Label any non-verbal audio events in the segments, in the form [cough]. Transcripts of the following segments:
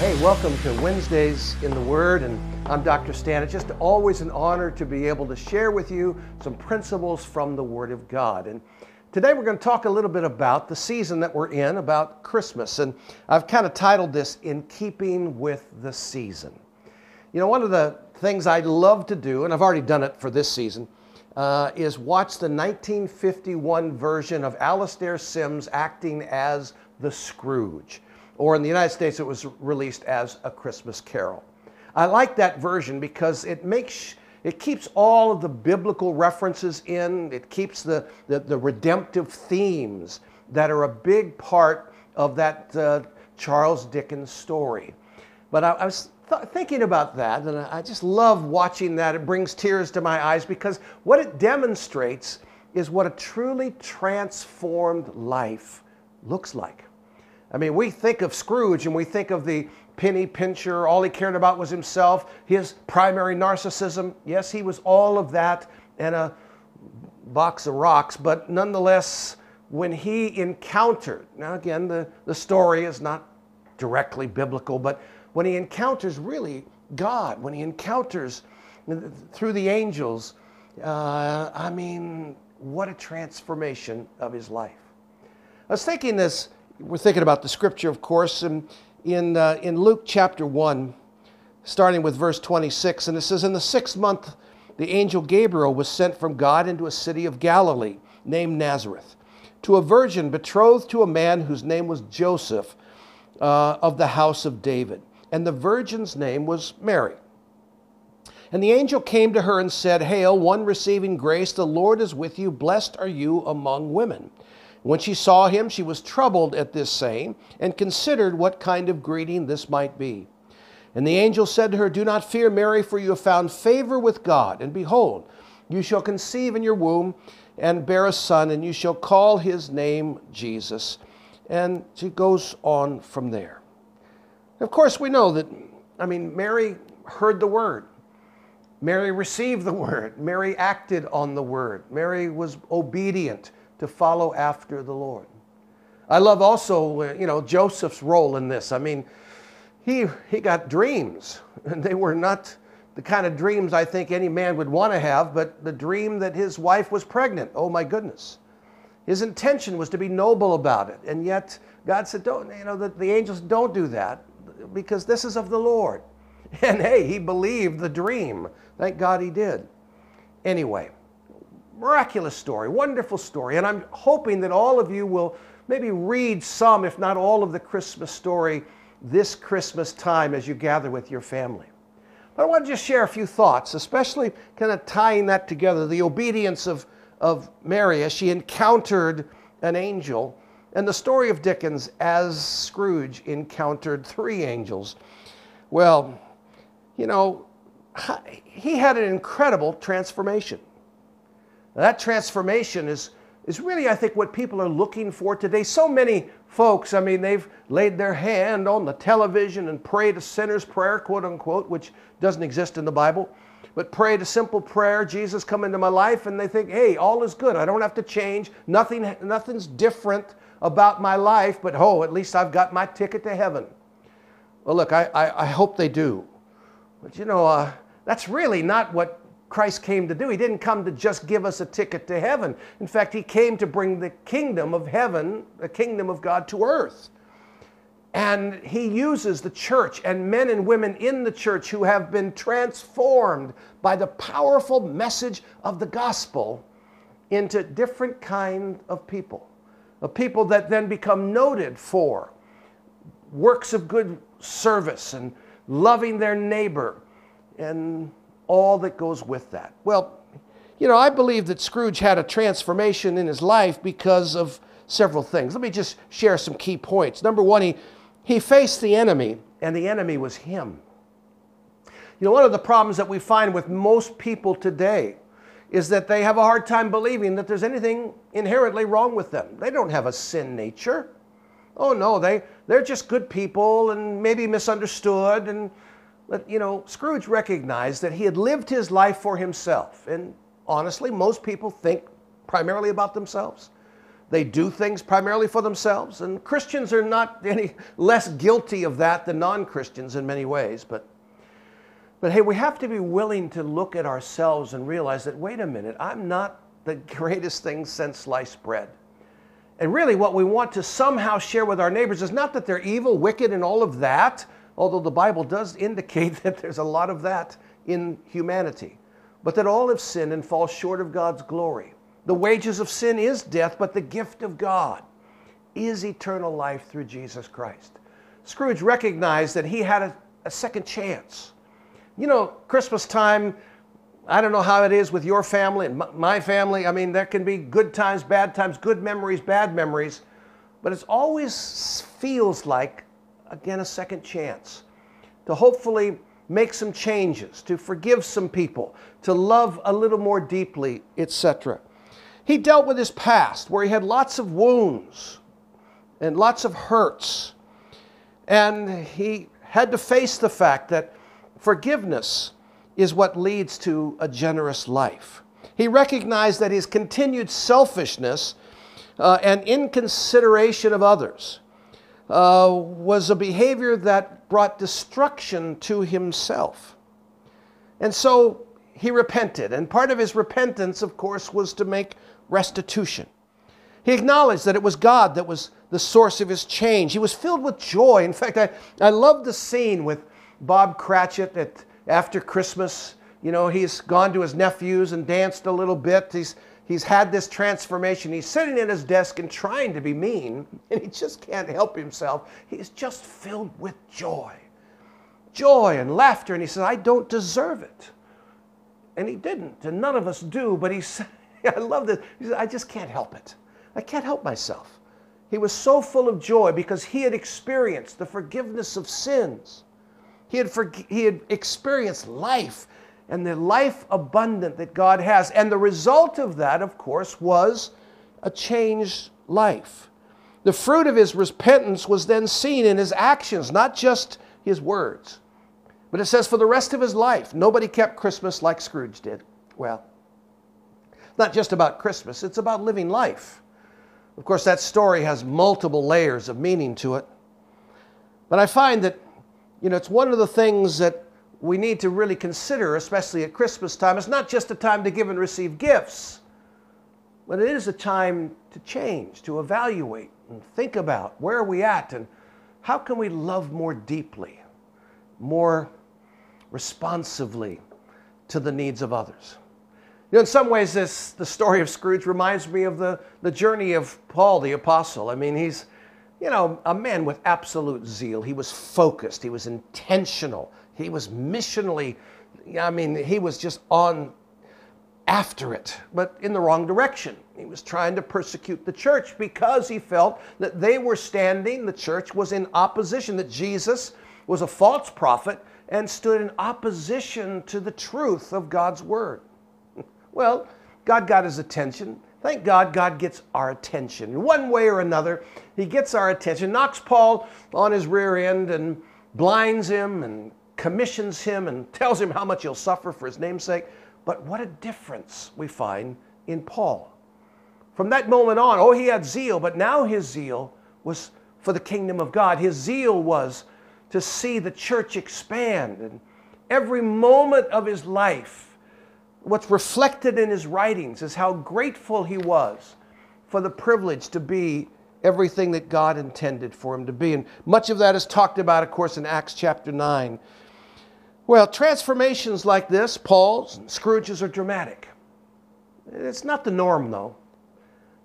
Hey, welcome to Wednesdays in the Word, and I'm Dr. Stan. It's just always an honor to be able to share with you some principles from the Word of God. And today we're going to talk a little bit about the season that we're in, about Christmas. And I've kind of titled this In Keeping with the Season. You know, one of the things I love to do, and I've already done it for this season, uh, is watch the 1951 version of Alastair Sims acting as the Scrooge or in the United States, it was released as A Christmas Carol. I like that version because it makes it keeps all of the biblical references in, it keeps the, the, the redemptive themes that are a big part of that uh, Charles Dickens story. But I, I was th- thinking about that, and I just love watching that. It brings tears to my eyes because what it demonstrates is what a truly transformed life looks like. I mean, we think of Scrooge and we think of the penny pincher, all he cared about was himself, his primary narcissism. Yes, he was all of that and a box of rocks, but nonetheless, when he encountered, now again, the, the story is not directly biblical, but when he encounters really God, when he encounters through the angels, uh, I mean, what a transformation of his life. I was thinking this we're thinking about the scripture, of course, and in, uh, in Luke chapter 1, starting with verse 26, and it says, In the sixth month, the angel Gabriel was sent from God into a city of Galilee named Nazareth to a virgin betrothed to a man whose name was Joseph uh, of the house of David. And the virgin's name was Mary. And the angel came to her and said, Hail, one receiving grace, the Lord is with you. Blessed are you among women. When she saw him, she was troubled at this saying, and considered what kind of greeting this might be. And the angel said to her, Do not fear, Mary, for you have found favor with God. And behold, you shall conceive in your womb and bear a son, and you shall call his name Jesus. And she goes on from there. Of course, we know that, I mean, Mary heard the word. Mary received the [laughs] word. Mary acted on the word. Mary was obedient to follow after the Lord. I love also, uh, you know, Joseph's role in this. I mean, he, he got dreams, [laughs] and they were not the kind of dreams I think any man would want to have, but the dream that his wife was pregnant. Oh my goodness. His intention was to be noble about it, and yet God said, don't, you know, the, the angels don't do that because this is of the Lord. [laughs] And hey, he believed the dream. Thank God he did. Anyway, miraculous story, wonderful story. And I'm hoping that all of you will maybe read some, if not all, of the Christmas story this Christmas time as you gather with your family. But I want to just share a few thoughts, especially kind of tying that together the obedience of, of Mary as she encountered an angel, and the story of Dickens as Scrooge encountered three angels. Well, you know, he had an incredible transformation. That transformation is, is really, I think, what people are looking for today. So many folks, I mean, they've laid their hand on the television and prayed a sinner's prayer, quote unquote, which doesn't exist in the Bible, but prayed a simple prayer, Jesus, come into my life, and they think, hey, all is good. I don't have to change. Nothing, nothing's different about my life, but oh, at least I've got my ticket to heaven. Well, look, I, I, I hope they do. But you know, uh, that's really not what Christ came to do. He didn't come to just give us a ticket to heaven. In fact, He came to bring the kingdom of heaven, the kingdom of God to earth. And He uses the church and men and women in the church who have been transformed by the powerful message of the gospel into different kind of people. Of people that then become noted for works of good service and loving their neighbor and all that goes with that. Well, you know, I believe that Scrooge had a transformation in his life because of several things. Let me just share some key points. Number one, he, he faced the enemy, and the enemy was him. You know, one of the problems that we find with most people today is that they have a hard time believing that there's anything inherently wrong with them. They don't have a sin nature. Oh no, they, they're just good people and maybe misunderstood and but, you know, Scrooge recognized that he had lived his life for himself. And honestly, most people think primarily about themselves. They do things primarily for themselves, and Christians are not [laughs] any less guilty of that than non Christians in many ways. But, but hey, we have to be willing to look at ourselves and realize that, wait a minute, I'm not the [laughs] greatest thing since sliced bread. And really, what we want to somehow share with our neighbors is not that they're evil, wicked, and all of that, although the Bible does indicate [laughs] that there's a lot of that in humanity, but that all have sinned and fall short of God's glory. The wages of sin is death, but the gift of God is eternal life through Jesus Christ. Scrooge recognized that he had a, a second chance. You know, Christmas time, I don't know how it is with your family and my family. I mean, there can be good times, bad times, good memories, bad memories, but it always feels like, again, a second chance to hopefully make some changes, to forgive some people, to love a little more deeply, etc. He dealt with his past where he had lots of wounds and lots of hurts. And he had to face the fact that forgiveness is what leads to a generous life. He recognized that his continued selfishness uh, and inconsideration of others uh, was a behavior that brought destruction to himself. And so he repented. And part of his repentance, of course, was to make restitution. He acknowledged that it was God that was the source of his change. He was filled with joy. In fact, I, I love the scene with Bob Cratchit at, after Christmas. You know, he's gone to his nephews and danced a little bit. He's, he's had this transformation. He's sitting at his desk and trying to be mean, and he just can't help himself. He's just filled with joy. Joy and laughter. And he says, I don't deserve it. And he didn't, and none of us do, but he [laughs] said, I love this. He said, I just can't help it. I can't help myself. He was so full of joy because he had experienced the forgiveness of sins. He had, he had experienced life and the life abundant that God has. And the result of that, of course, was a changed life. The fruit of his repentance was then seen in his actions, not just his words. But it says for the rest of his life, nobody kept Christmas like Scrooge did. Well, not just about Christmas, it's about living life. Of course, that story has multiple layers of meaning to it. But I find that, you know, it's one of the things that we need to really consider, especially at Christmas time. It's not just a time to give and receive gifts, but it is a time to change, to evaluate and think about where are we at and how can we love more deeply, more responsively to the needs of others. You know, in some ways, this the story of Scrooge reminds me of the, the journey of Paul the apostle. I mean, he's, you know, a man with absolute zeal. He was focused, he was intentional, he was missionally, I mean, he was just on after it, but in the wrong direction. He was trying to persecute the church because he felt that they were standing, the church was in opposition, that Jesus was a false prophet and stood in opposition to the truth of God's word. [laughs] Well, God got his attention. Thank God, God gets our attention. One way or another, he gets our attention, knocks Paul on his rear end and blinds him and commissions him and tells him how much he'll suffer for his namesake. But what a difference we find in Paul. From that moment on, oh, he had zeal, but now his zeal was for the kingdom of God. His zeal was to see the church expand. And every moment of his life, what's reflected in his writings is how grateful he was for the privilege to be everything that God intended for him to be. And much of that is talked about, of course, in Acts chapter 9. Well, transformations like this, Paul's and Scrooge's, are dramatic. It's not the norm, though.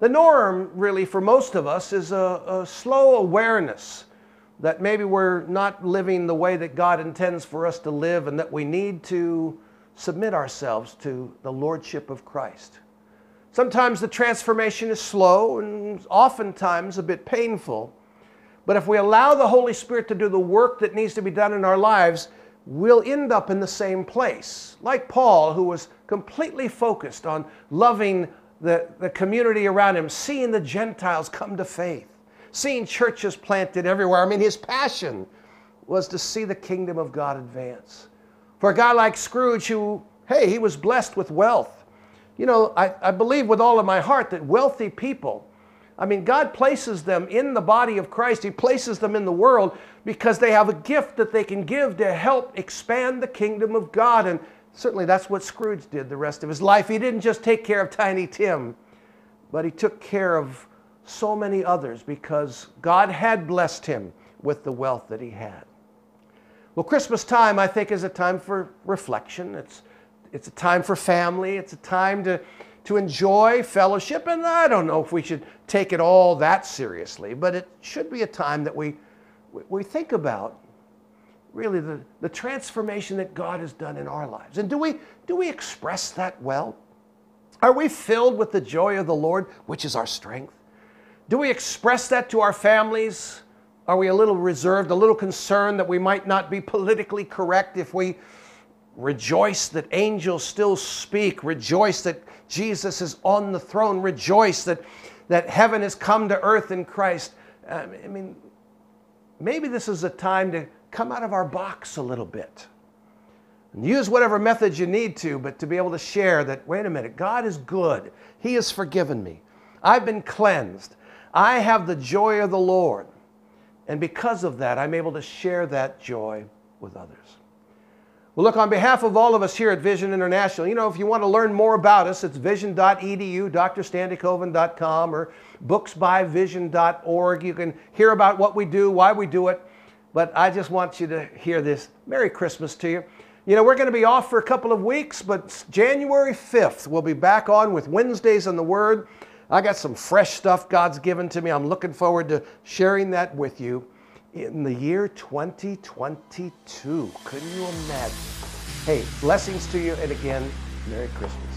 The norm, really, for most of us, is a, a slow awareness that maybe we're not living the way that God intends for us to live and that we need to submit ourselves to the Lordship of Christ. Sometimes the transformation is slow and oftentimes a bit painful. But if we allow the Holy Spirit to do the work that needs to be done in our lives, we'll end up in the same place. Like Paul, who was completely focused on loving the, the community around him, seeing the Gentiles come to faith, seeing churches planted everywhere. I mean, his passion was to see the kingdom of God advance. For a guy like Scrooge, who, hey, he was blessed with wealth. You know, I, I believe with all of my heart that wealthy people I mean, God places them in the body of Christ. He places them in the world because they have a gift that they can give to help expand the kingdom of God. And certainly that's what Scrooge did the rest of his life. He didn't just take care of Tiny Tim, but he took care of so many others because God had blessed him with the wealth that he had. Well, Christmas time, I think, is a time for reflection. It's, it's a time for family. It's a time to, to enjoy fellowship. And I don't know if we should take it all that seriously, but it should be a time that we, we think about really the, the transformation that God has done in our lives. And do we, do we express that well? Are we filled with the joy of the Lord, which is our strength? Do we express that to our families? Are we a little reserved, a little concerned that we might not be politically correct if we rejoice that angels still speak, rejoice that Jesus is on the throne, rejoice that, that heaven has come to earth in Christ? Um, I mean, maybe this is a time to come out of our box a little bit. And use whatever methods you need to, but to be able to share that, wait a minute, God is good. He has forgiven me. I've been cleansed. I have the joy of the Lord. And because of that, I'm able to share that joy with others. Well, look, on behalf of all of us here at Vision International, you know, if you want to learn more about us, it's vision.edu, drstandekoven.com, or booksbyvision.org. You can hear about what we do, why we do it. But I just want you to hear this. Merry Christmas to you. You know, we're going to be off for a couple of weeks, but January 5th, we'll be back on with Wednesdays in the Word. I got some fresh stuff God's given to me. I'm looking forward to sharing that with you in the year 2022. Couldn't you imagine? Hey, blessings to you, and again, Merry Christmas.